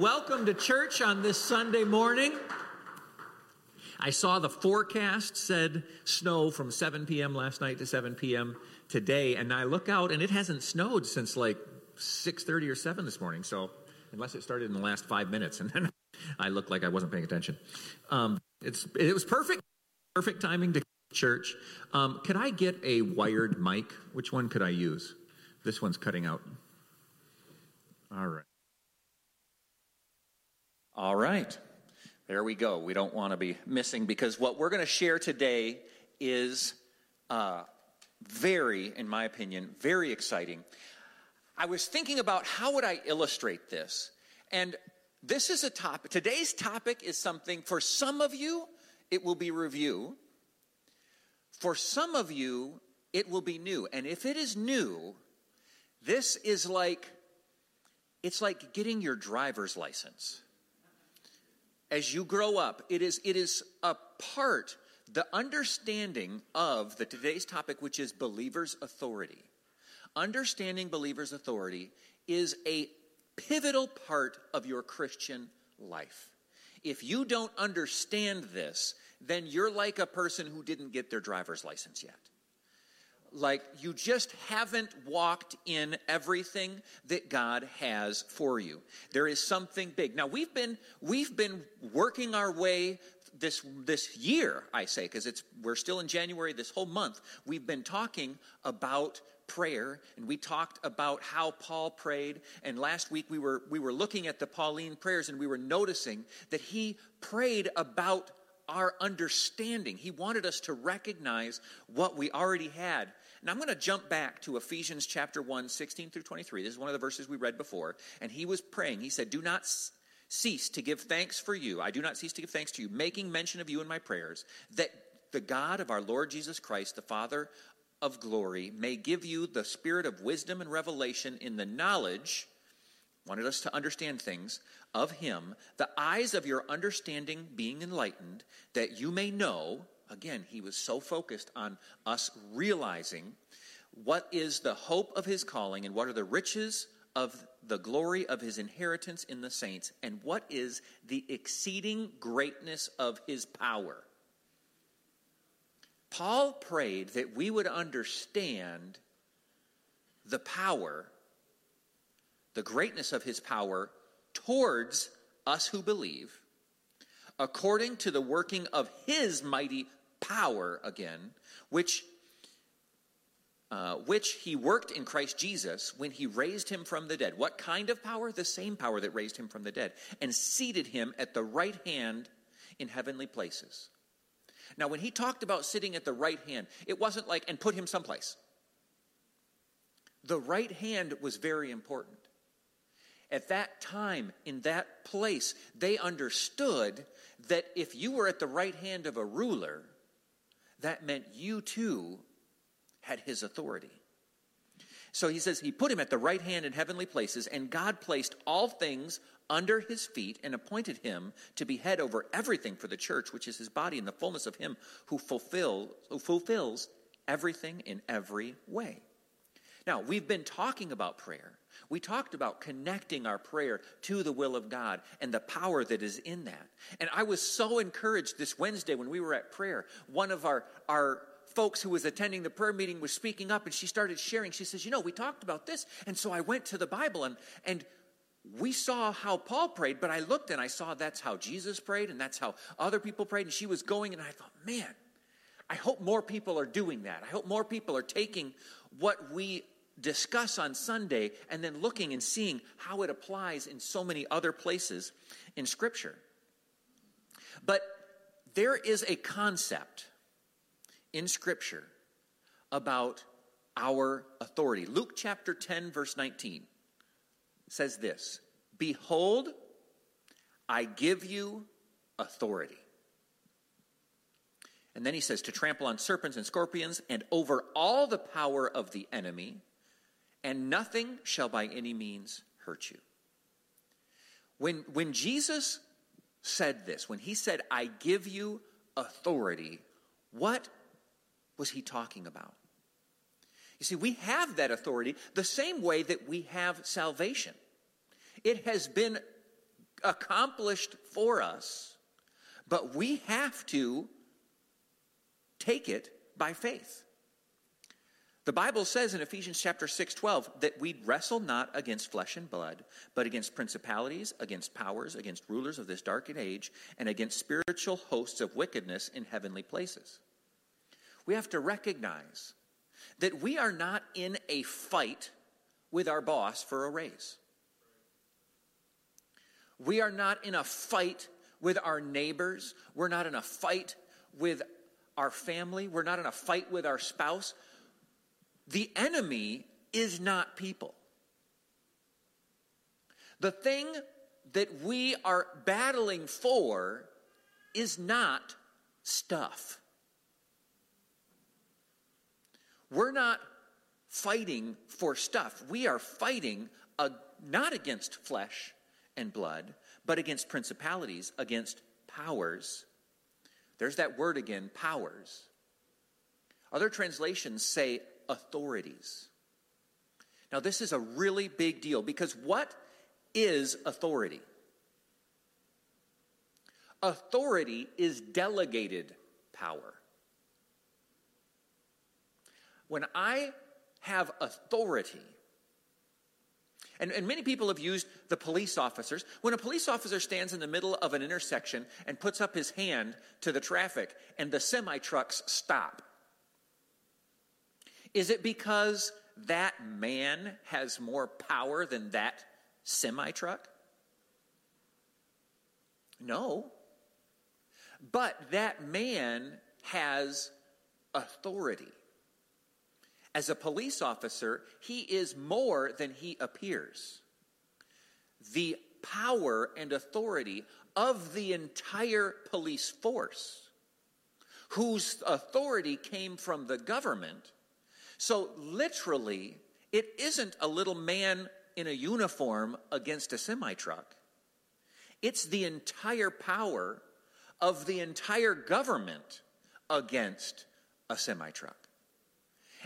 Welcome to church on this Sunday morning. I saw the forecast said snow from 7 p.m. last night to 7 p.m. today, and I look out and it hasn't snowed since like 6:30 or 7 this morning. So unless it started in the last five minutes, and then I looked like I wasn't paying attention. Um, it's it was perfect, perfect timing to church. Um, could I get a wired mic? Which one could I use? This one's cutting out. All right. All right. There we go. We don't want to be missing because what we're going to share today is uh, very, in my opinion, very exciting. I was thinking about how would I illustrate this, and this is a topic. Today's topic is something for some of you it will be review. For some of you it will be new, and if it is new, this is like it's like getting your driver's license as you grow up, it is, it is a part, the understanding of the today's topic, which is believers' authority. Understanding believers' authority is a pivotal part of your Christian life. If you don't understand this, then you're like a person who didn't get their driver's license yet like you just haven't walked in everything that God has for you. There is something big. Now we've been we've been working our way this this year, I say, because it's we're still in January this whole month. We've been talking about prayer and we talked about how Paul prayed and last week we were we were looking at the Pauline prayers and we were noticing that he prayed about our understanding. He wanted us to recognize what we already had. And I'm going to jump back to Ephesians chapter 1, 16 through 23. This is one of the verses we read before. And he was praying. He said, Do not cease to give thanks for you. I do not cease to give thanks to you, making mention of you in my prayers, that the God of our Lord Jesus Christ, the Father of glory, may give you the spirit of wisdom and revelation in the knowledge wanted us to understand things of him, the eyes of your understanding being enlightened, that you may know, again, he was so focused on us realizing what is the hope of his calling and what are the riches of the glory of his inheritance in the saints, and what is the exceeding greatness of his power. Paul prayed that we would understand the power the greatness of his power towards us who believe, according to the working of his mighty power again, which uh, which he worked in Christ Jesus when he raised him from the dead. What kind of power? The same power that raised him from the dead and seated him at the right hand in heavenly places. Now, when he talked about sitting at the right hand, it wasn't like, and put him someplace. The right hand was very important. At that time, in that place, they understood that if you were at the right hand of a ruler, that meant you too had his authority. So he says he put him at the right hand in heavenly places, and God placed all things under his feet and appointed him to be head over everything for the church, which is his body, in the fullness of him who, fulfill, who fulfills everything in every way. Now, we've been talking about prayer. We talked about connecting our prayer to the will of God and the power that is in that. And I was so encouraged this Wednesday when we were at prayer. One of our, our folks who was attending the prayer meeting was speaking up and she started sharing. She says, You know, we talked about this. And so I went to the Bible and, and we saw how Paul prayed, but I looked and I saw that's how Jesus prayed and that's how other people prayed. And she was going, and I thought, Man, I hope more people are doing that. I hope more people are taking what we discuss on Sunday and then looking and seeing how it applies in so many other places in Scripture. But there is a concept in Scripture about our authority. Luke chapter 10, verse 19 says this Behold, I give you authority. And then he says, to trample on serpents and scorpions and over all the power of the enemy, and nothing shall by any means hurt you. When, when Jesus said this, when he said, I give you authority, what was he talking about? You see, we have that authority the same way that we have salvation. It has been accomplished for us, but we have to take it by faith. The Bible says in Ephesians chapter 6, 12, that we wrestle not against flesh and blood, but against principalities, against powers, against rulers of this dark age, and against spiritual hosts of wickedness in heavenly places. We have to recognize that we are not in a fight with our boss for a raise. We are not in a fight with our neighbors. We're not in a fight with our family. We're not in a fight with our spouse. The enemy is not people. The thing that we are battling for is not stuff. We're not fighting for stuff. We are fighting a, not against flesh and blood, but against principalities, against powers. There's that word again, powers. Other translations say authorities. Now, this is a really big deal because what is authority? Authority is delegated power. When I have authority, and, and, many people have used the police officers. When a police officer stands in the middle of an intersection and puts up his hand to the traffic and the semi trucks stop, is it because that man has more power than that semi truck? No. But that man has authority. As a police officer, he is more than he appears. The power and authority of the entire police force, whose authority came from the government, so, literally, it isn't a little man in a uniform against a semi truck. It's the entire power of the entire government against a semi truck.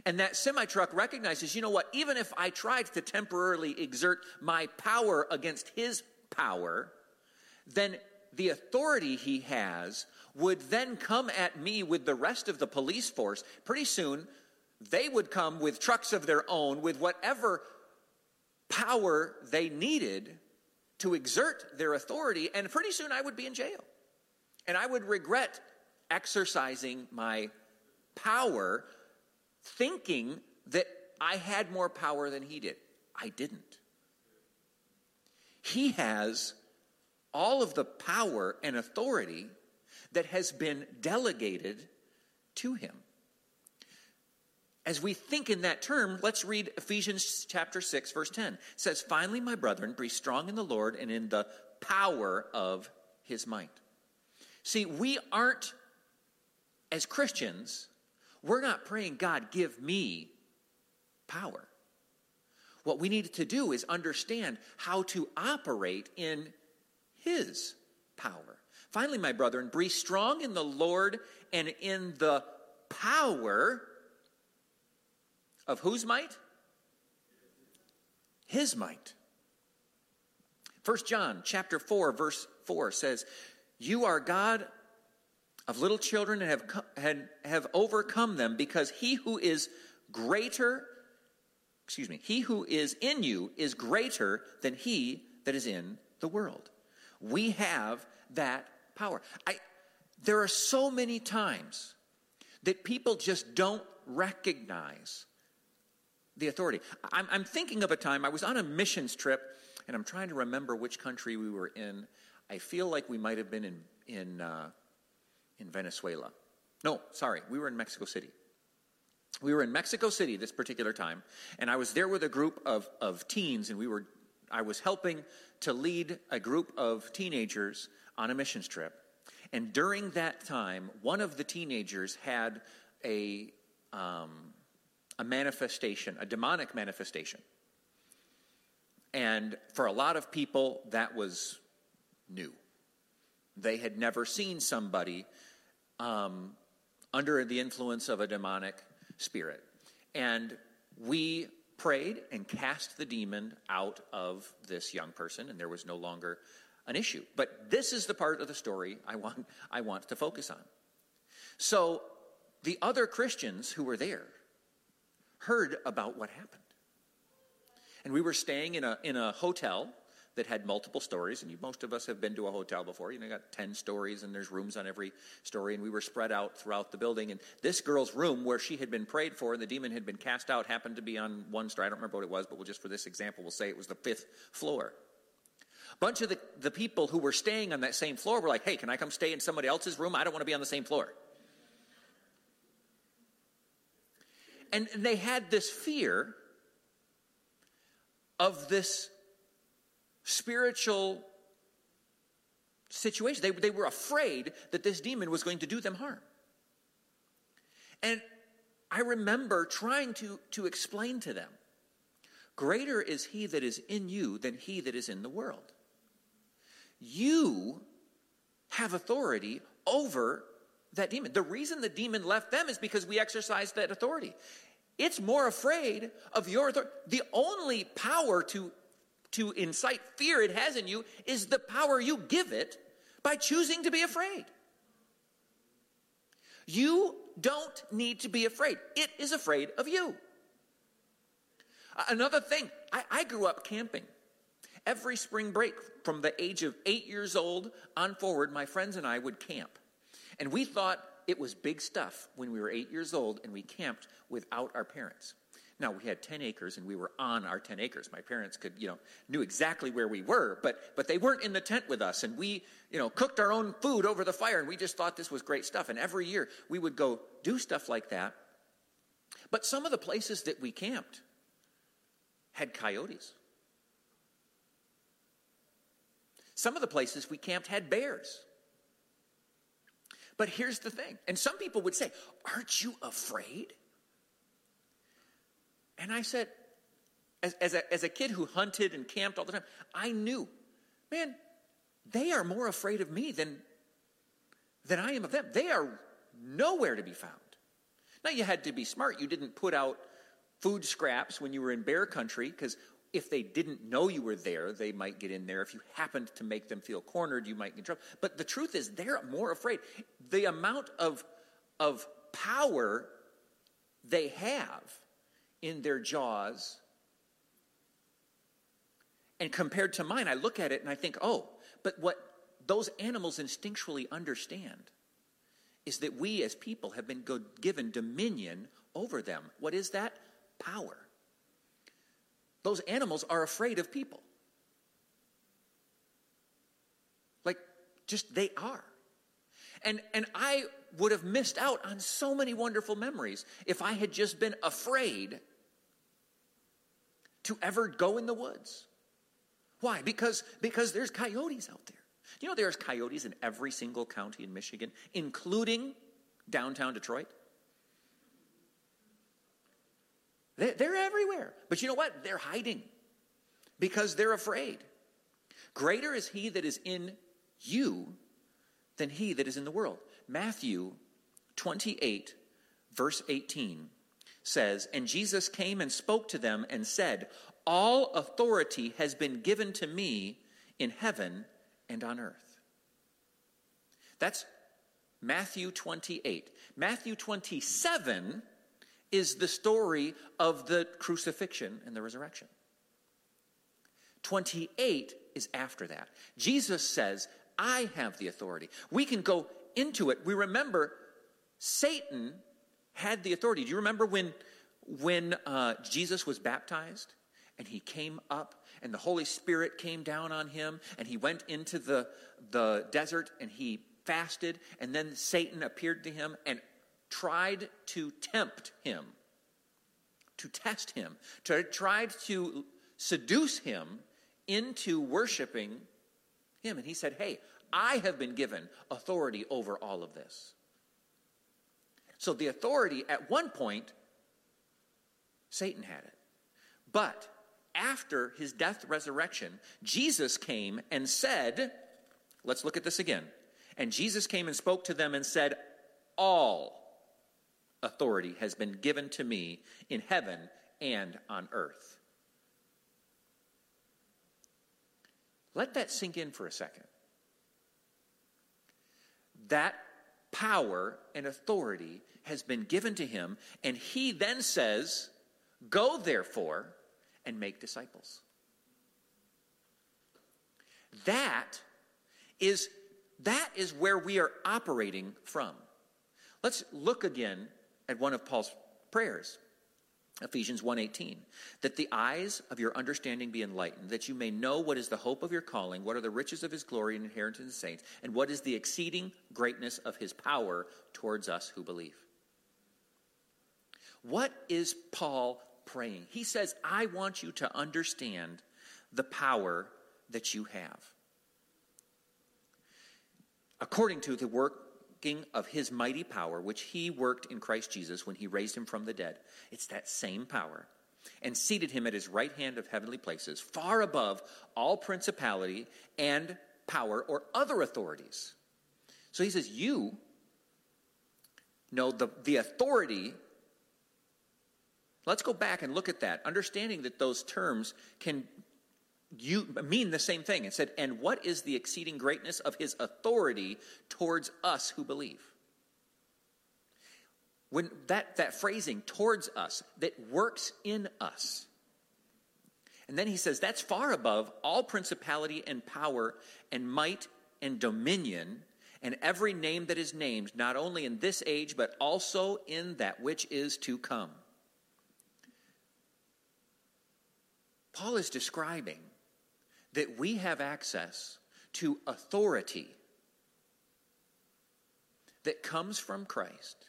And that semi truck recognizes, you know what, even if I tried to temporarily exert my power against his power, then the authority he has would then come at me with the rest of the police force. Pretty soon, they would come with trucks of their own, with whatever power they needed to exert their authority, and pretty soon I would be in jail. And I would regret exercising my power thinking that I had more power than he did. I didn't. He has all of the power and authority that has been delegated to him as we think in that term, let's read Ephesians chapter 6, verse 10. It says, Finally, my brethren, be strong in the Lord and in the power of his might. See, we aren't, as Christians, we're not praying, God, give me power. What we need to do is understand how to operate in his power. Finally, my brethren, be strong in the Lord and in the power of whose might? His might. 1 John chapter 4 verse 4 says, "You are God of little children and have had, have overcome them because he who is greater excuse me, he who is in you is greater than he that is in the world." We have that power. I there are so many times that people just don't recognize the authority. I'm, I'm, thinking of a time I was on a missions trip, and I'm trying to remember which country we were in. I feel like we might have been in in uh, in Venezuela. No, sorry, we were in Mexico City. We were in Mexico City this particular time, and I was there with a group of of teens, and we were I was helping to lead a group of teenagers on a missions trip. And during that time, one of the teenagers had a um, a manifestation, a demonic manifestation. And for a lot of people, that was new. They had never seen somebody um, under the influence of a demonic spirit. And we prayed and cast the demon out of this young person, and there was no longer an issue. But this is the part of the story I want, I want to focus on. So the other Christians who were there heard about what happened. And we were staying in a, in a hotel that had multiple stories, and you, most of us have been to a hotel before. You know, you got 10 stories, and there's rooms on every story, and we were spread out throughout the building. And this girl's room, where she had been prayed for and the demon had been cast out, happened to be on one story. I don't remember what it was, but we'll just for this example, we'll say it was the fifth floor. A bunch of the, the people who were staying on that same floor were like, hey, can I come stay in somebody else's room? I don't want to be on the same floor. And they had this fear of this spiritual situation. They, they were afraid that this demon was going to do them harm. And I remember trying to, to explain to them greater is he that is in you than he that is in the world. You have authority over that demon. The reason the demon left them is because we exercised that authority. It's more afraid of your authority. The only power to to incite fear it has in you is the power you give it by choosing to be afraid. You don't need to be afraid, it is afraid of you. Another thing, I, I grew up camping. Every spring break, from the age of eight years old on forward, my friends and I would camp. And we thought it was big stuff when we were eight years old and we camped without our parents. Now we had 10 acres and we were on our 10 acres. My parents could, you know, knew exactly where we were, but but they weren't in the tent with us and we, you know, cooked our own food over the fire and we just thought this was great stuff. And every year we would go do stuff like that. But some of the places that we camped had coyotes. Some of the places we camped had bears. But here's the thing, and some people would say, Aren't you afraid? And I said, as, as, a, as a kid who hunted and camped all the time, I knew, man, they are more afraid of me than, than I am of them. They are nowhere to be found. Now, you had to be smart. You didn't put out food scraps when you were in bear country because if they didn't know you were there, they might get in there. If you happened to make them feel cornered, you might get trouble. But the truth is, they're more afraid. The amount of, of power they have in their jaws. And compared to mine, I look at it and I think, oh, but what those animals instinctually understand is that we as people have been given dominion over them. What is that? Power. Those animals are afraid of people. Like, just they are. And, and I would have missed out on so many wonderful memories if I had just been afraid to ever go in the woods. Why? Because, because there's coyotes out there. You know there's coyotes in every single county in Michigan, including downtown Detroit? They're everywhere. But you know what? They're hiding because they're afraid. Greater is he that is in you than he that is in the world. Matthew 28, verse 18 says, And Jesus came and spoke to them and said, All authority has been given to me in heaven and on earth. That's Matthew 28. Matthew 27 is the story of the crucifixion and the resurrection. 28 is after that. Jesus says, I have the authority. We can go into it. We remember Satan had the authority. Do you remember when, when uh, Jesus was baptized and he came up and the Holy Spirit came down on him and he went into the, the desert and he fasted and then Satan appeared to him and tried to tempt him, to test him, to tried to seduce him into worshiping him. And he said, Hey, I have been given authority over all of this. So the authority at one point, Satan had it. But after his death resurrection, Jesus came and said, let's look at this again. And Jesus came and spoke to them and said, All authority has been given to me in heaven and on earth. Let that sink in for a second. That power and authority has been given to him, and he then says, Go therefore and make disciples. That is, that is where we are operating from. Let's look again at one of Paul's prayers. Ephesians 1:18 that the eyes of your understanding be enlightened that you may know what is the hope of your calling what are the riches of his glory and inheritance in the saints and what is the exceeding greatness of his power towards us who believe what is Paul praying he says I want you to understand the power that you have according to the work of his mighty power, which he worked in Christ Jesus when he raised him from the dead. It's that same power. And seated him at his right hand of heavenly places, far above all principality and power or other authorities. So he says, You know the, the authority. Let's go back and look at that, understanding that those terms can you mean the same thing. It said, and what is the exceeding greatness of his authority towards us who believe? When that, that phrasing, towards us, that works in us. And then he says, that's far above all principality and power and might and dominion and every name that is named, not only in this age, but also in that which is to come. Paul is describing that we have access to authority that comes from Christ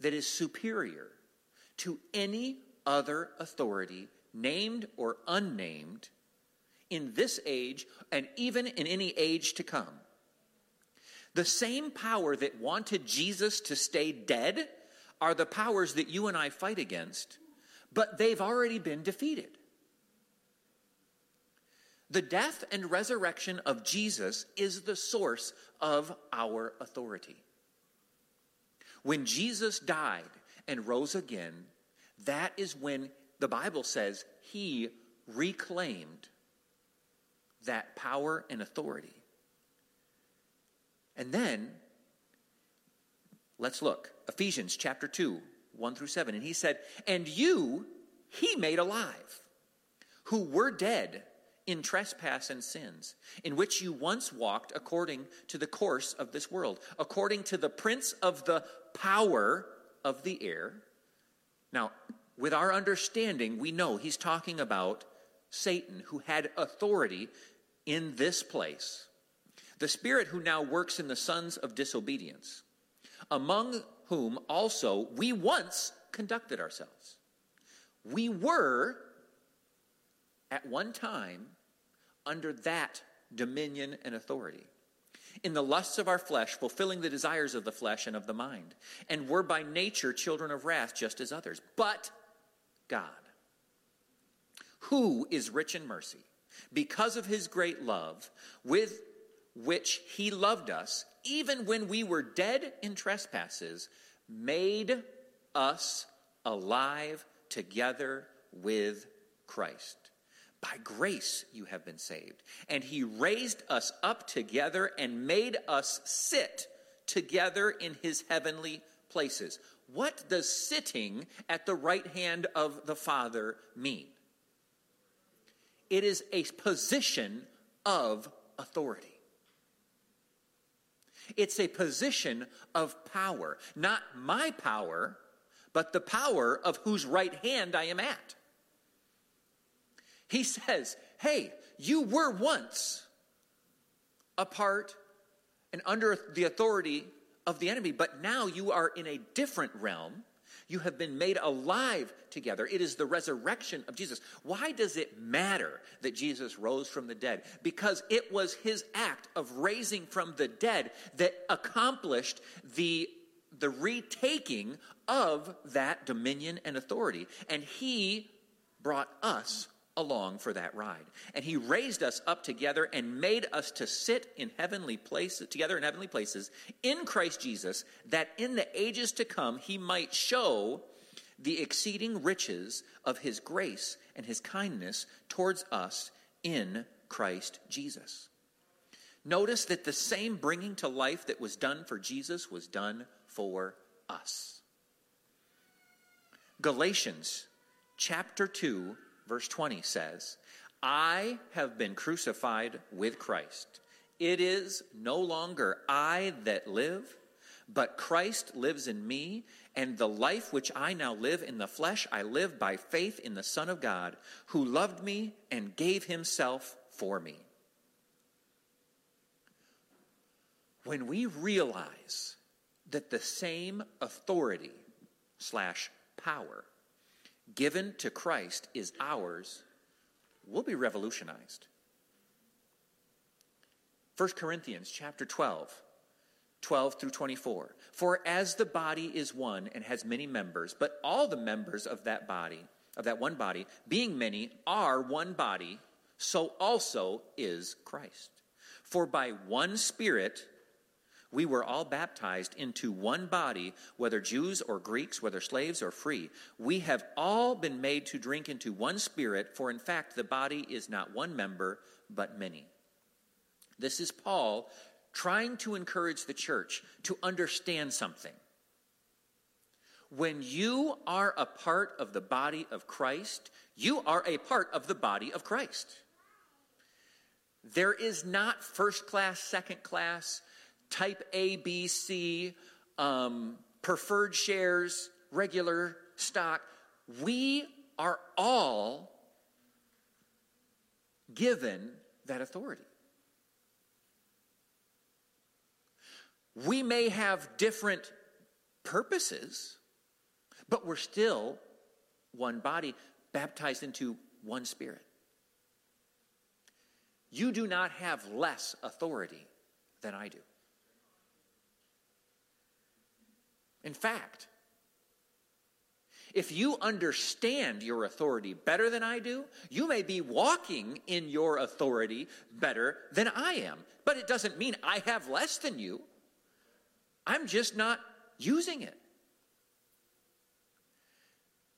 that is superior to any other authority, named or unnamed, in this age and even in any age to come. The same power that wanted Jesus to stay dead are the powers that you and I fight against, but they've already been defeated. The death and resurrection of Jesus is the source of our authority. When Jesus died and rose again, that is when the Bible says he reclaimed that power and authority. And then, let's look. Ephesians chapter 2, 1 through 7. And he said, And you he made alive, who were dead in trespass and sins, in which you once walked according to the course of this world, according to the prince of the power of the air. Now, with our understanding, we know he's talking about Satan, who had authority in this place. The spirit who now works in the sons of disobedience, among whom also we once conducted ourselves. We were at one time under that dominion and authority. In the lusts of our flesh, fulfilling the desires of the flesh and of the mind, and were by nature children of wrath, just as others. But God, who is rich in mercy, because of his great love, with which he loved us, even when we were dead in trespasses, made us alive together with Christ. By grace you have been saved. And he raised us up together and made us sit together in his heavenly places. What does sitting at the right hand of the Father mean? It is a position of authority. It's a position of power, not my power, but the power of whose right hand I am at. He says, Hey, you were once a part and under the authority of the enemy, but now you are in a different realm. You have been made alive together. It is the resurrection of Jesus. Why does it matter that Jesus rose from the dead? Because it was his act of raising from the dead that accomplished the, the retaking of that dominion and authority. And he brought us along for that ride. And he raised us up together and made us to sit in heavenly places together in heavenly places in Christ Jesus that in the ages to come he might show the exceeding riches of his grace and his kindness towards us in Christ Jesus. Notice that the same bringing to life that was done for Jesus was done for us. Galatians chapter 2, verse 20 says, I have been crucified with Christ. It is no longer I that live, but Christ lives in me, and the life which I now live in the flesh, I live by faith in the Son of God, who loved me and gave himself for me. When we realize that the same authority slash power given to Christ is ours, we'll be revolutionized. 1 Corinthians chapter 12, 12 through 24. For as the body is one and has many members, but all the members of that body, of that one body, being many, are one body, so also is Christ. For by one Spirit, we were all baptized into one body, whether Jews or Greeks, whether slaves or free. We have all been made to drink into one spirit, for in fact, the body is not one member, but many. This is Paul trying to encourage the church to understand something. When you are a part of the body of Christ, you are a part of the body of Christ. There is not first class, second class type A, B, C, um, preferred shares, regular stock. We are all given that authority. We may have different purposes, but we're still one body, baptized into one spirit. You do not have less authority than I do. In fact, if you understand your authority better than I do, you may be walking in your authority better than I am. But it doesn't mean I have less than you. I'm just not using it.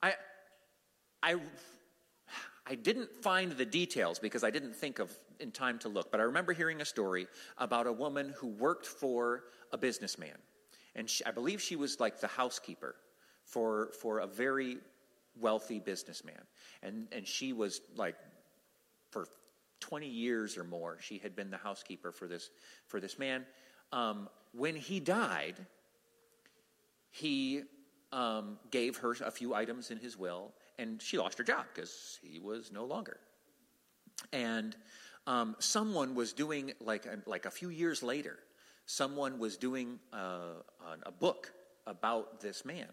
I, I, I didn't find the details because I didn't think of in time to look, but I remember hearing a story about a woman who worked for a businessman and she, I believe she was like the housekeeper for for a very wealthy businessman, and and she was like for 20 years or more she had been the housekeeper for this for this man. Um, when he died, he um, gave her a few items in his will, and she lost her job because he was no longer. And um, someone was doing like a, like a few years later someone was doing uh, a, a book about this man.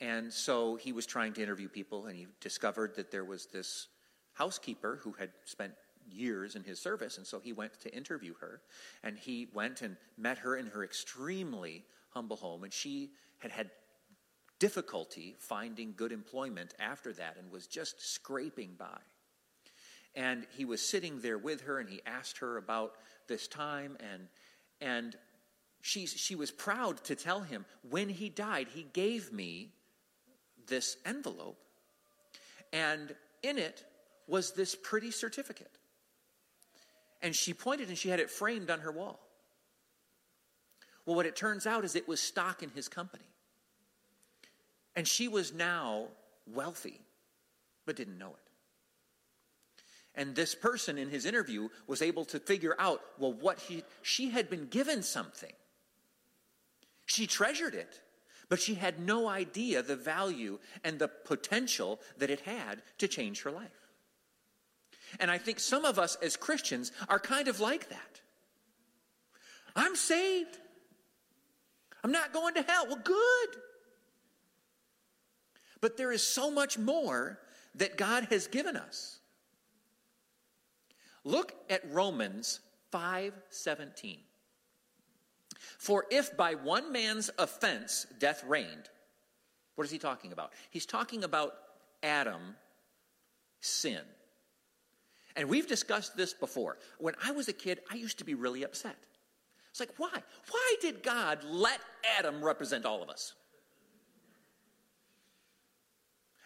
And so he was trying to interview people, and he discovered that there was this housekeeper who had spent years in his service. And so he went to interview her, and he went and met her in her extremely humble home. And she had had difficulty finding good employment after that and was just scraping by. And he was sitting there with her, and he asked her about this time, and and she, she was proud to tell him, when he died, he gave me this envelope. And in it was this pretty certificate. And she pointed and she had it framed on her wall. Well, what it turns out is it was stock in his company. And she was now wealthy, but didn't know it. And this person in his interview was able to figure out, well, what he, she had been given something. She treasured it, but she had no idea the value and the potential that it had to change her life. And I think some of us as Christians are kind of like that. I'm saved. I'm not going to hell. Well, good. But there is so much more that God has given us. Look at Romans 5:17. For if by one man's offense death reigned, what is he talking about? He's talking about Adam sin. And we've discussed this before. When I was a kid, I used to be really upset. It's like, why? Why did God let Adam represent all of us?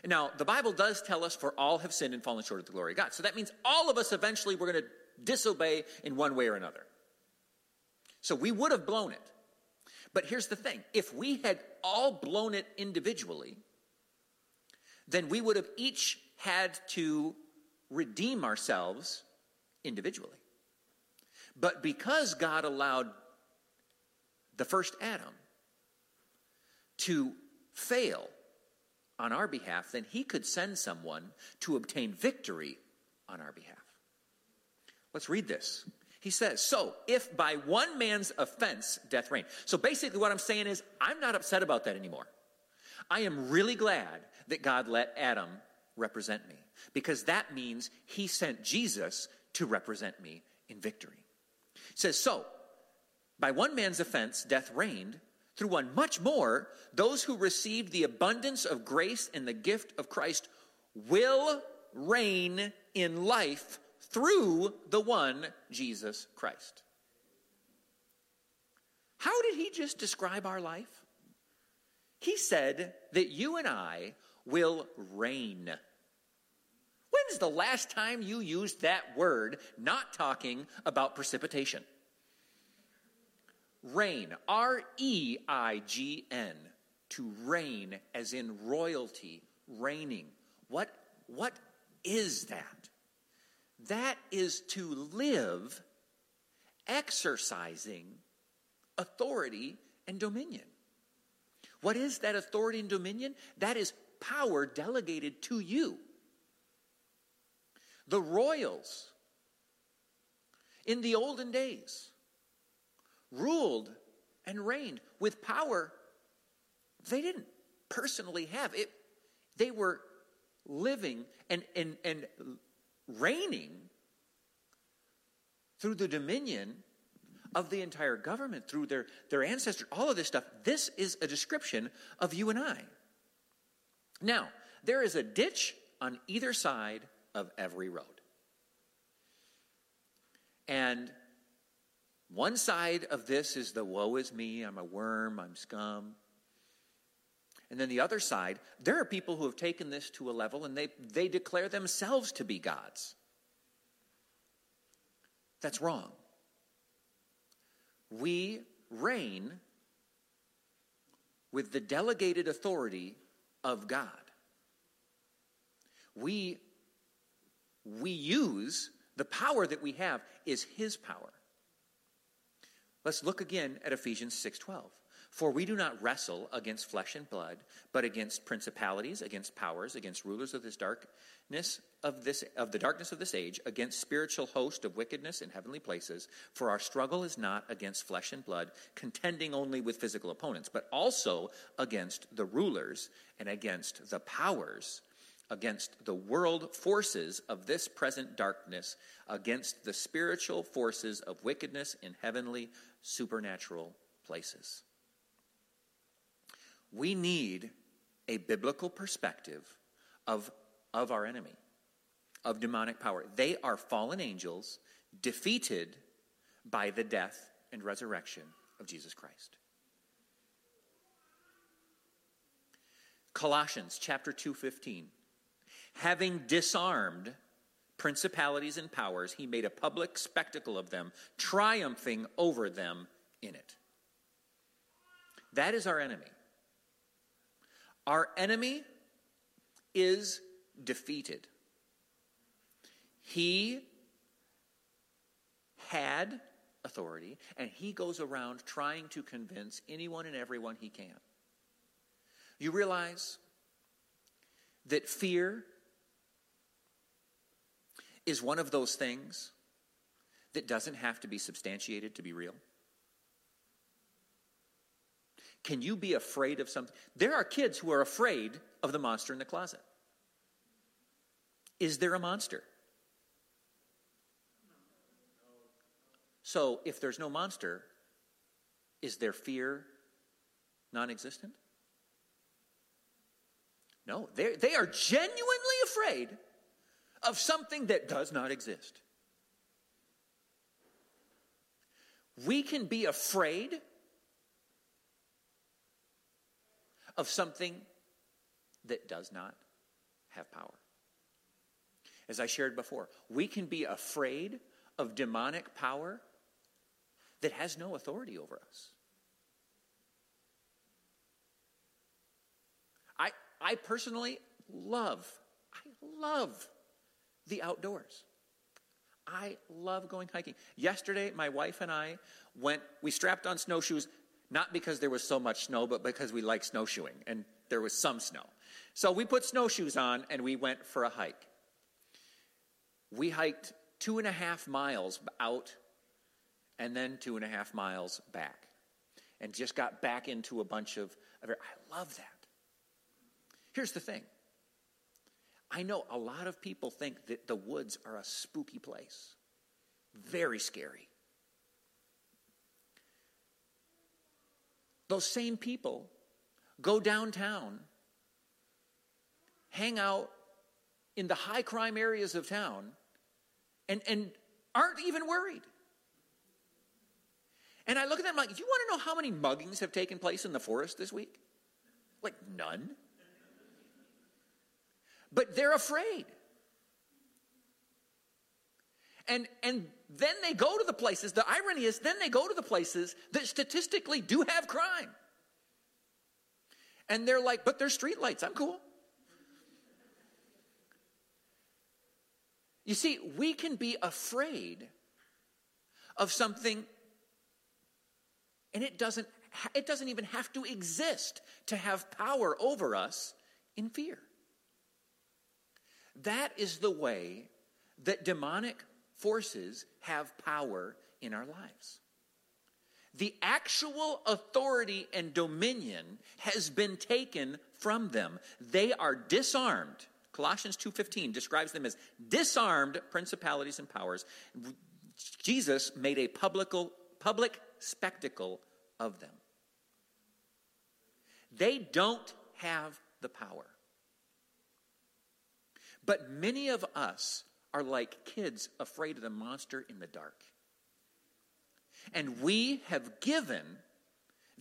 Now, the Bible does tell us, for all have sinned and fallen short of the glory of God. So that means all of us eventually we're going to disobey in one way or another. So we would have blown it. But here's the thing if we had all blown it individually, then we would have each had to redeem ourselves individually. But because God allowed the first Adam to fail on our behalf, then he could send someone to obtain victory on our behalf. Let's read this. He says, So if by one man's offense death reigned. So basically, what I'm saying is, I'm not upset about that anymore. I am really glad that God let Adam represent me because that means he sent Jesus to represent me in victory. He says, So by one man's offense death reigned, through one much more, those who received the abundance of grace and the gift of Christ will reign in life through the one Jesus Christ. How did he just describe our life? He said that you and I will reign. When's the last time you used that word not talking about precipitation? Reign, R E I G N, to reign as in royalty, reigning. What, what is that? That is to live exercising authority and dominion. What is that authority and dominion? That is power delegated to you. The royals in the olden days ruled and reigned with power they didn't personally have. It, they were living and, and, and reigning through the dominion of the entire government, through their, their ancestors, all of this stuff. This is a description of you and I. Now, there is a ditch on either side of every road. And one side of this is the woe is me, I'm a worm, I'm scum. And then the other side, there are people who have taken this to a level and they, they declare themselves to be gods. That's wrong. We reign with the delegated authority of God. We, we use the power that we have is his power. Let's look again at Ephesians 6:12. For we do not wrestle against flesh and blood, but against principalities, against powers, against rulers of this darkness of this of the darkness of this age, against spiritual host of wickedness in heavenly places. For our struggle is not against flesh and blood, contending only with physical opponents, but also against the rulers and against the powers, against the world forces of this present darkness, against the spiritual forces of wickedness in heavenly supernatural places. We need a biblical perspective of, of our enemy, of demonic power. They are fallen angels defeated by the death and resurrection of Jesus Christ. Colossians chapter 2:15 Having disarmed principalities and powers, he made a public spectacle of them, triumphing over them in it. That is our enemy. Our enemy is defeated. He had authority, and he goes around trying to convince anyone and everyone he can. You realize that fear is one of those things that doesn't have to be substantiated to be real? Can you be afraid of something? There are kids who are afraid of the monster in the closet. Is there a monster? So, if there's no monster, is their fear non existent? No, they are genuinely afraid of something that does not exist. We can be afraid of something that does not have power. As I shared before, we can be afraid of demonic power that has no authority over us. I, I personally love, I love the outdoors. I love going hiking. Yesterday, my wife and I went, we strapped on snowshoes, not because there was so much snow, but because we like snowshoeing, and there was some snow. So we put snowshoes on and we went for a hike. We hiked two and a half miles out and then two and a half miles back and just got back into a bunch of. I love that. Here's the thing I know a lot of people think that the woods are a spooky place, very scary. Those same people go downtown, hang out in the high crime areas of town, and, and aren't even worried. And I look at them like, do you want to know how many muggings have taken place in the forest this week? Like, none. But they're afraid. And, and then they go to the places, the irony is, then they go to the places that statistically do have crime. And they're like, but there's streetlights, I'm cool. You see, we can be afraid of something, and it doesn't, it doesn't even have to exist to have power over us in fear. That is the way that demonic forces have power in our lives. The actual authority and dominion has been taken from them. They are disarmed. Colossians 2:15 describes them as disarmed principalities and powers. Jesus made a public, public spectacle of them. They don't have the power. But many of us are like kids afraid of the monster in the dark. And we have given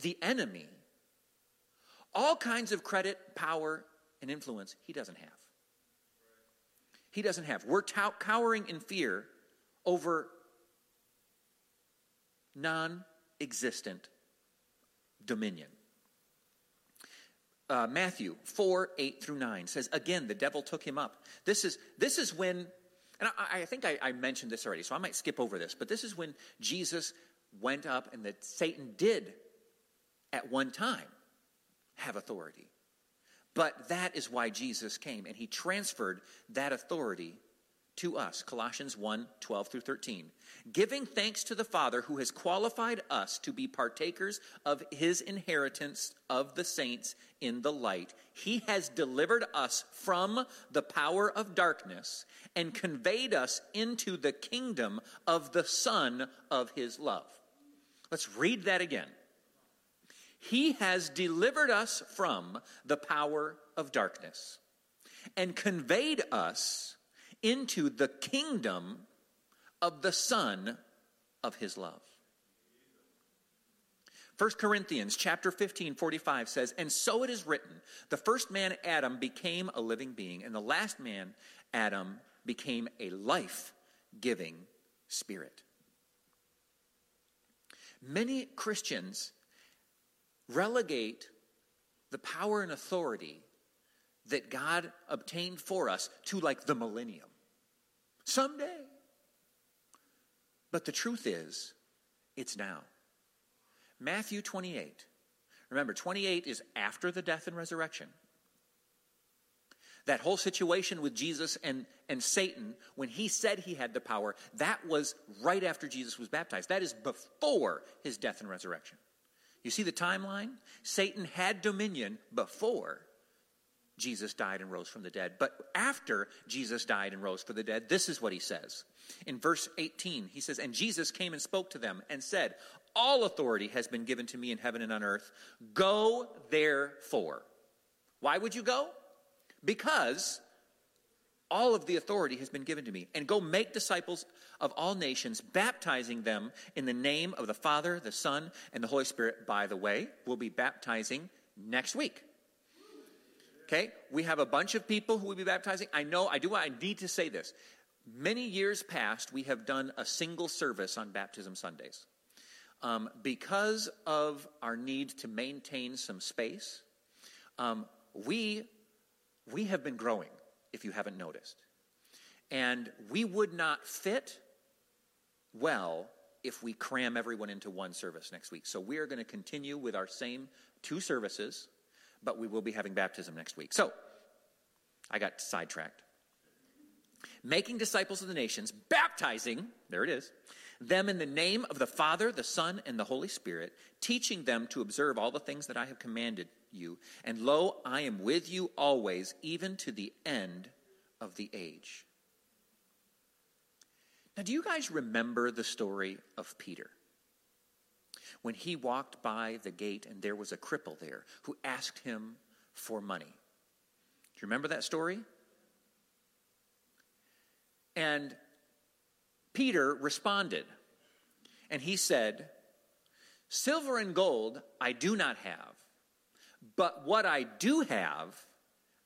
the enemy all kinds of credit, power, and influence he doesn't have. He doesn't have. We're cowering in fear over non existent dominion uh, Matthew 4, 8 through 9 says, Again, the devil took him up. This is, this is when, and I, I think I, I mentioned this already, so I might skip over this, but this is when Jesus went up and that Satan did at one time have authority. But that is why Jesus came, and he transferred that authority to us. Colossians 1 12 through 13. Giving thanks to the Father who has qualified us to be partakers of his inheritance of the saints in the light, he has delivered us from the power of darkness and conveyed us into the kingdom of the Son of his love. Let's read that again. He has delivered us from the power of darkness and conveyed us into the kingdom of the Son of his love. 1 Corinthians chapter 15 45 says, "And so it is written, the first man Adam became a living being, and the last man Adam became a life-giving spirit." Many Christians relegate the power and authority that God obtained for us to like the millennium. Someday. But the truth is, it's now. Matthew 28. Remember, 28 is after the death and resurrection. That whole situation with Jesus and, and Satan, when he said he had the power, that was right after Jesus was baptized. That is before his death and resurrection. You see the timeline? Satan had dominion before Jesus died and rose from the dead. But after Jesus died and rose from the dead, this is what he says. In verse 18, he says, And Jesus came and spoke to them and said, All authority has been given to me in heaven and on earth. Go therefore. Why would you go? Because all of the authority has been given to me. And go make disciples of all nations, baptizing them in the name of the Father, the Son, and the Holy Spirit. By the way, we'll be baptizing next week. Okay? We have a bunch of people who will be baptizing. I know, I do, I need to say this. many years past, we have done a single service on Baptism Sundays. Um, because of our need to maintain some space, um, we, we have been growing, if you haven't noticed. And we would not fit well if we cram everyone into one service next week. So we are going to continue with our same two services, but we will be having baptism next week. So I got sidetracked. Making disciples of the nations, baptizing, there it is, them in the name of the Father, the Son, and the Holy Spirit, teaching them to observe all the things that I have commanded you. And lo, I am with you always, even to the end of the age. Now, do you guys remember the story of Peter? When he walked by the gate and there was a cripple there who asked him for money. Do you remember that story? And Peter responded, and he said, Silver and gold I do not have, but what I do have,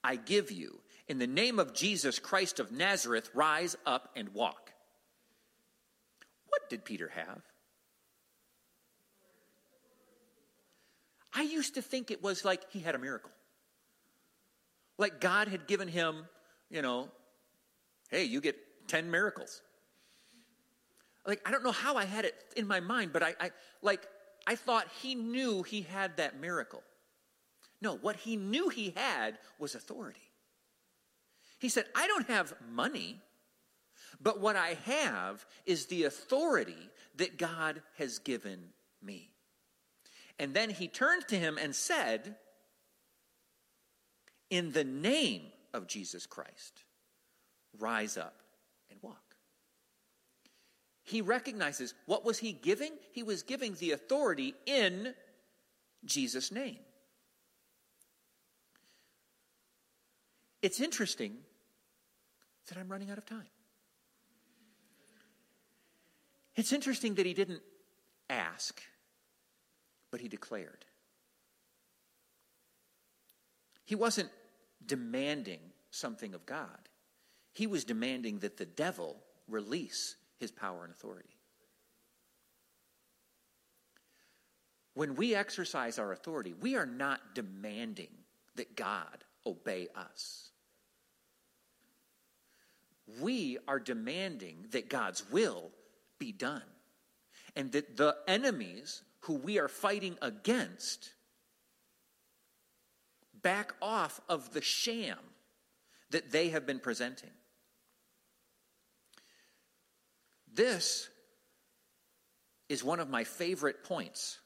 I give you. In the name of Jesus Christ of Nazareth, rise up and walk. What did Peter have? I used to think it was like he had a miracle. Like God had given him, you know, hey, you get 10 miracles. Like, I don't know how I had it in my mind, but I, I like, I thought he knew he had that miracle. No, what he knew he had was authority. He said, I don't have money. But what I have is the authority that God has given me. And then he turned to him and said, In the name of Jesus Christ, rise up and walk. He recognizes what was he giving? He was giving the authority in Jesus' name. It's interesting that I'm running out of time. It's interesting that he didn't ask, but he declared. He wasn't demanding something of God, he was demanding that the devil release his power and authority. When we exercise our authority, we are not demanding that God obey us. We are demanding that God's will be done. And that the enemies who we are fighting against back off of the sham that they have been presenting. This is one of my favorite points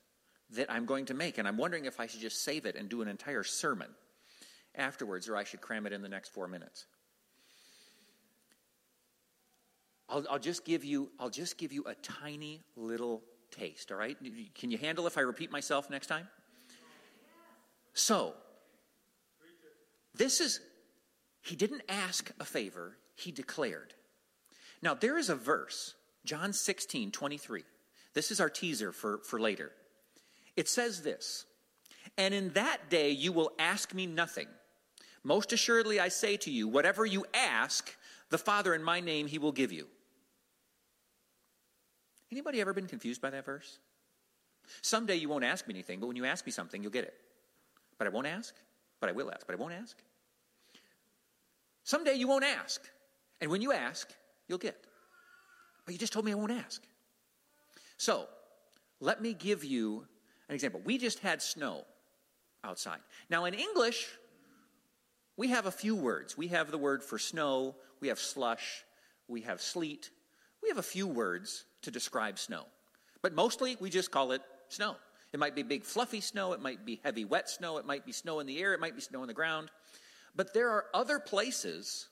that I'm going to make, and I'm wondering if I should just save it and do an entire sermon afterwards, or I should cram it in the next four minutes. I'll, I'll, just give you I'll just give you a tiny little taste, all right? Can you handle if I repeat myself next time? So, this is he didn't ask a favor, he declared. Now, there is a verse, John 16, 23. This is our teaser for, for later. It says this And in that day you will ask me nothing. Most assuredly, I say to you, whatever you ask the Father in my name, he will give you. Anybody ever been confused by that verse? Someday you won't ask me anything, but when you ask me something, you'll get it. But I won't ask, but I will ask, but I won't ask. Someday you won't ask, and when you ask, you'll get. But you just told me I won't ask. So, let me give you an example. We just had snow outside. Now, in English, we have a few words. We have the word for snow, we have slush, we have sleet, we have a few words to describe snow. But mostly we just call it snow. It might be big fluffy snow, it might be heavy wet snow, it might be snow in the air, it might be snow on the ground. But there are other places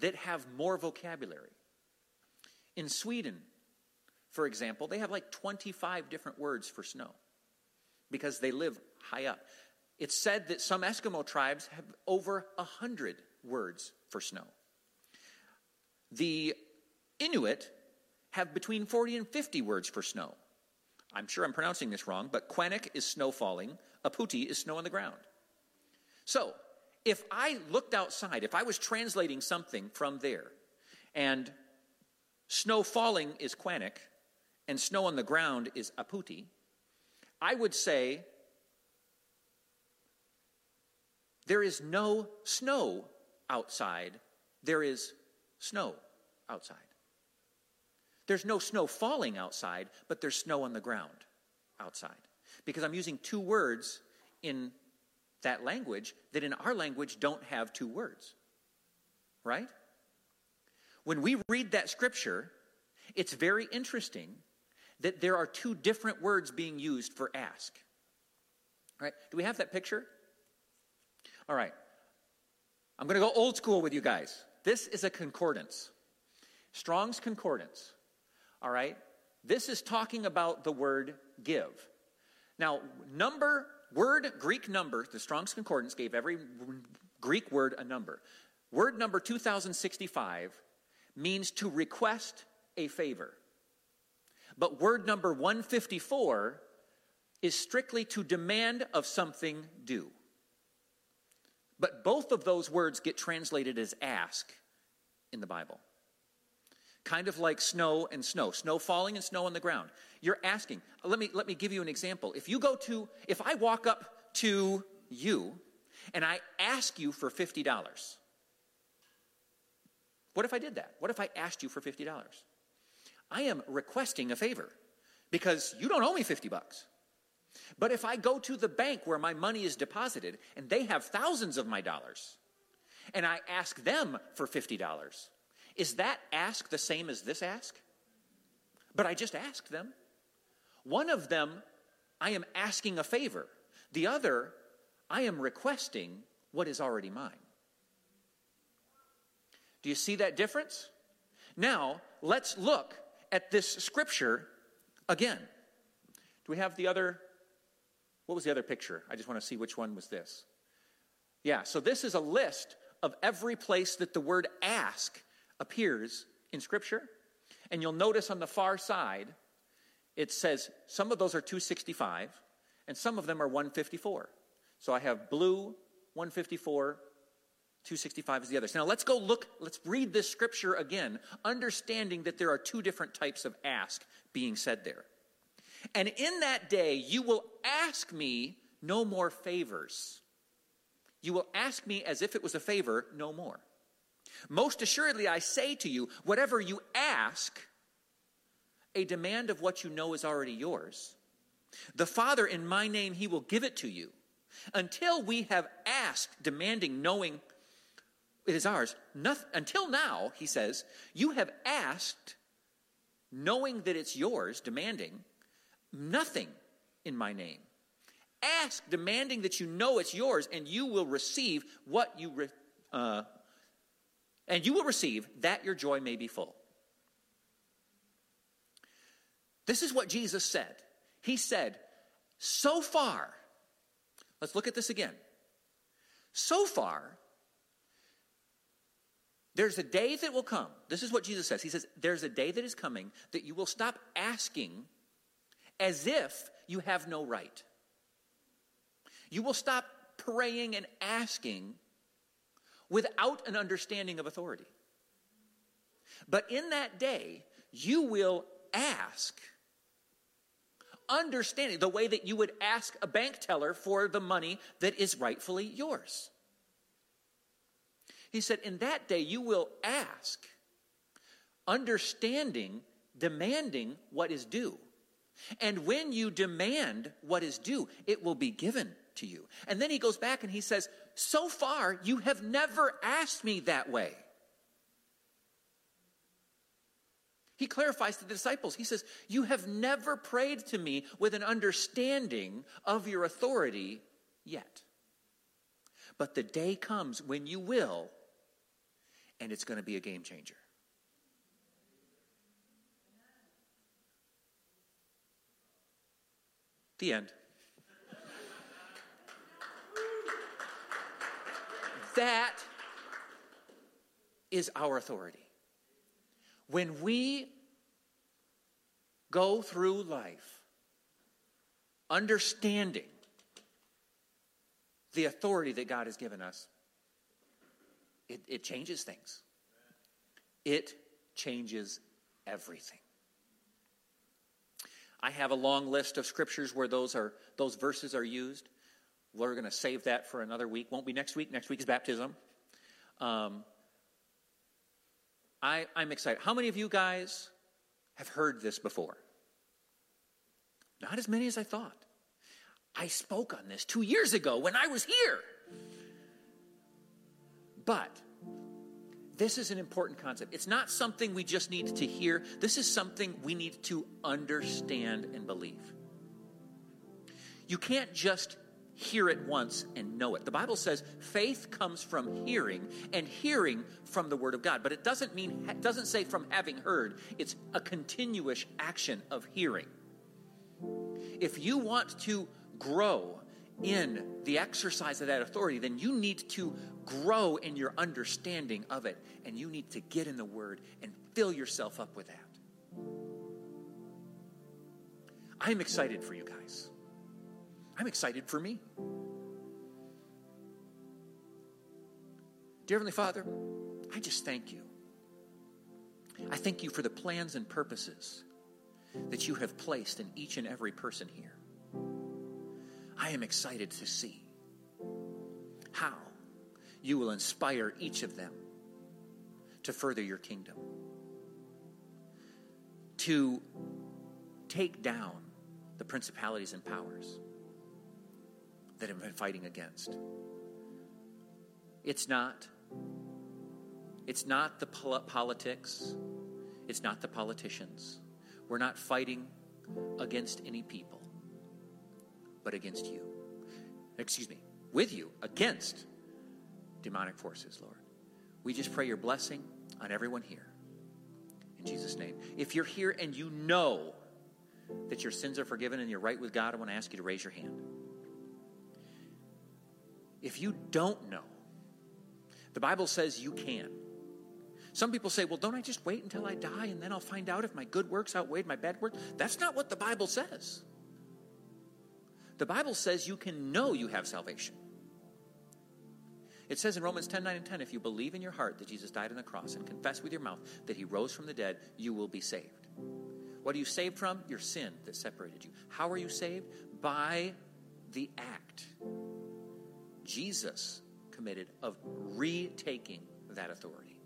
that have more vocabulary. In Sweden, for example, they have like 25 different words for snow because they live high up. It's said that some Eskimo tribes have over 100 words for snow. The Inuit have between 40 and 50 words for snow. I'm sure I'm pronouncing this wrong, but Quenik is snow falling, Aputi is snow on the ground. So, if I looked outside, if I was translating something from there, and snow falling is Quanic, and snow on the ground is Aputi, I would say there is no snow outside, there is snow outside. There's no snow falling outside, but there's snow on the ground outside. Because I'm using two words in that language that in our language don't have two words. Right? When we read that scripture, it's very interesting that there are two different words being used for ask. Right? Do we have that picture? All right. I'm going to go old school with you guys. This is a concordance. Strong's concordance. All right? This is talking about the word give. Now, number, word, Greek number, the Strong's concordance gave every Greek word a number. Word number 2065 means to request a favor. But word number 154 is strictly to demand of something due. But both of those words get translated as ask in the Bible. Kind of like snow and snow, snow falling and snow on the ground. You're asking. Let me, let me give you an example. If you go to, if I walk up to you and I ask you for $50, what if I did that? What if I asked you for $50? I am requesting a favor because you don't owe me 50 bucks. But if I go to the bank where my money is deposited and they have thousands of my dollars and I ask them for $50, is that ask the same as this ask? But I just asked them. One of them, I am asking a favor. The other, I am requesting what is already mine. Do you see that difference? Now, let's look at this scripture again. Do we have the other? What was the other picture? I just want to see which one was this. Yeah, so this is a list of every place that the word ask appears in scripture. And you'll notice on the far side, it says some of those are 265 and some of them are 154. So I have blue, 154, 265 is the other. So now let's go look, let's read this scripture again, understanding that there are two different types of ask being said there. And in that day, you will ask me no more favors. You will ask me as if it was a favor, no more. Most assuredly, I say to you, whatever you ask, a demand of what you know is already yours. The Father, in my name, he will give it to you. Until we have asked, demanding, knowing it is ours. Nothing, until now, he says, you have asked, knowing that it's yours, demanding nothing in my name. Ask, demanding that you know it's yours, and you will receive what you re, uh, and you will receive that your joy may be full. This is what Jesus said. He said, So far, let's look at this again. So far, there's a day that will come. This is what Jesus says. He says, There's a day that is coming that you will stop asking as if you have no right. You will stop praying and asking without an understanding of authority. But in that day, you will ask, understanding the way that you would ask a bank teller for the money that is rightfully yours. He said, In that day you will ask, understanding, demanding what is due. And when you demand what is due, it will be given to you. And then he goes back and he says, So far, you have never asked me that way. He clarifies to the disciples. He says, You have never prayed to me with an understanding of your authority yet. But the day comes when you will and it's going to be a game changer. The end. That is our authority. When we go through life understanding the authority that God has given us, it, it changes things. It changes everything. I have a long list of scriptures where those are those verses are used. We're going to save that for another week. Won't be next week. Next week is baptism. Um, I, I'm excited. How many of you guys have heard this before? Not as many as I thought. I spoke on this two years ago when I was here. But this is an important concept. It's not something we just need to hear, this is something we need to understand and believe. You can't just hear it once and know it. The Bible says faith comes from hearing and hearing from the word of God, but it doesn't mean doesn't say from having heard. It's a continuous action of hearing. If you want to grow in the exercise of that authority, then you need to grow in your understanding of it and you need to get in the word and fill yourself up with that. I'm excited for you guys. I'm excited for me. Dear Heavenly Father, I just thank you. I thank you for the plans and purposes that you have placed in each and every person here. I am excited to see how you will inspire each of them to further your kingdom, to take down the principalities and powers that have been fighting against. It's not. It's not the politics. It's not the politicians. We're not fighting against any people, but against you. Excuse me, with you, against demonic forces, Lord. We just pray your blessing on everyone here. In Jesus' name. If you're here and you know that your sins are forgiven and you're right with God, I want to ask you to raise your hand. If you don't know, the Bible says you can. Some people say, well, don't I just wait until I die and then I'll find out if my good works outweighed my bad works? That's not what the Bible says. The Bible says you can know you have salvation. It says in Romans 10 9 and 10, if you believe in your heart that Jesus died on the cross and confess with your mouth that he rose from the dead, you will be saved. What are you saved from? Your sin that separated you. How are you saved? By the act Jesus committed of retaking that authority.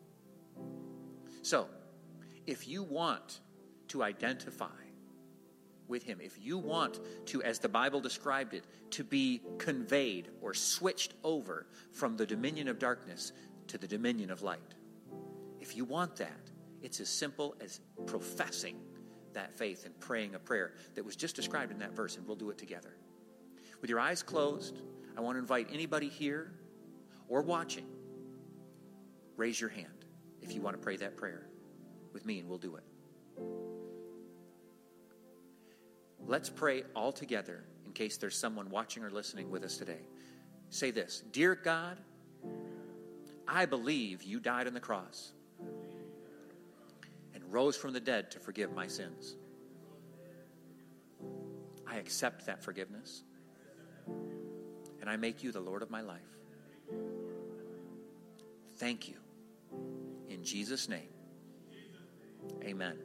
So, if you want to identify with him, if you want to, as the Bible described it, to be conveyed or switched over from the dominion of darkness to the dominion of light, if you want that, it's as simple as professing that faith and praying a prayer that was just described in that verse, and we'll do it together. With your eyes closed, I want to invite anybody here or watching, raise your hand if you want to pray that prayer with me, and we'll do it. Let's pray all together in case there's someone watching or listening with us today. Say this Dear God, I believe you died on the cross and rose from the dead to forgive my sins. I accept that forgiveness and I make you the Lord of my life. Thank you. In Jesus' name, amen.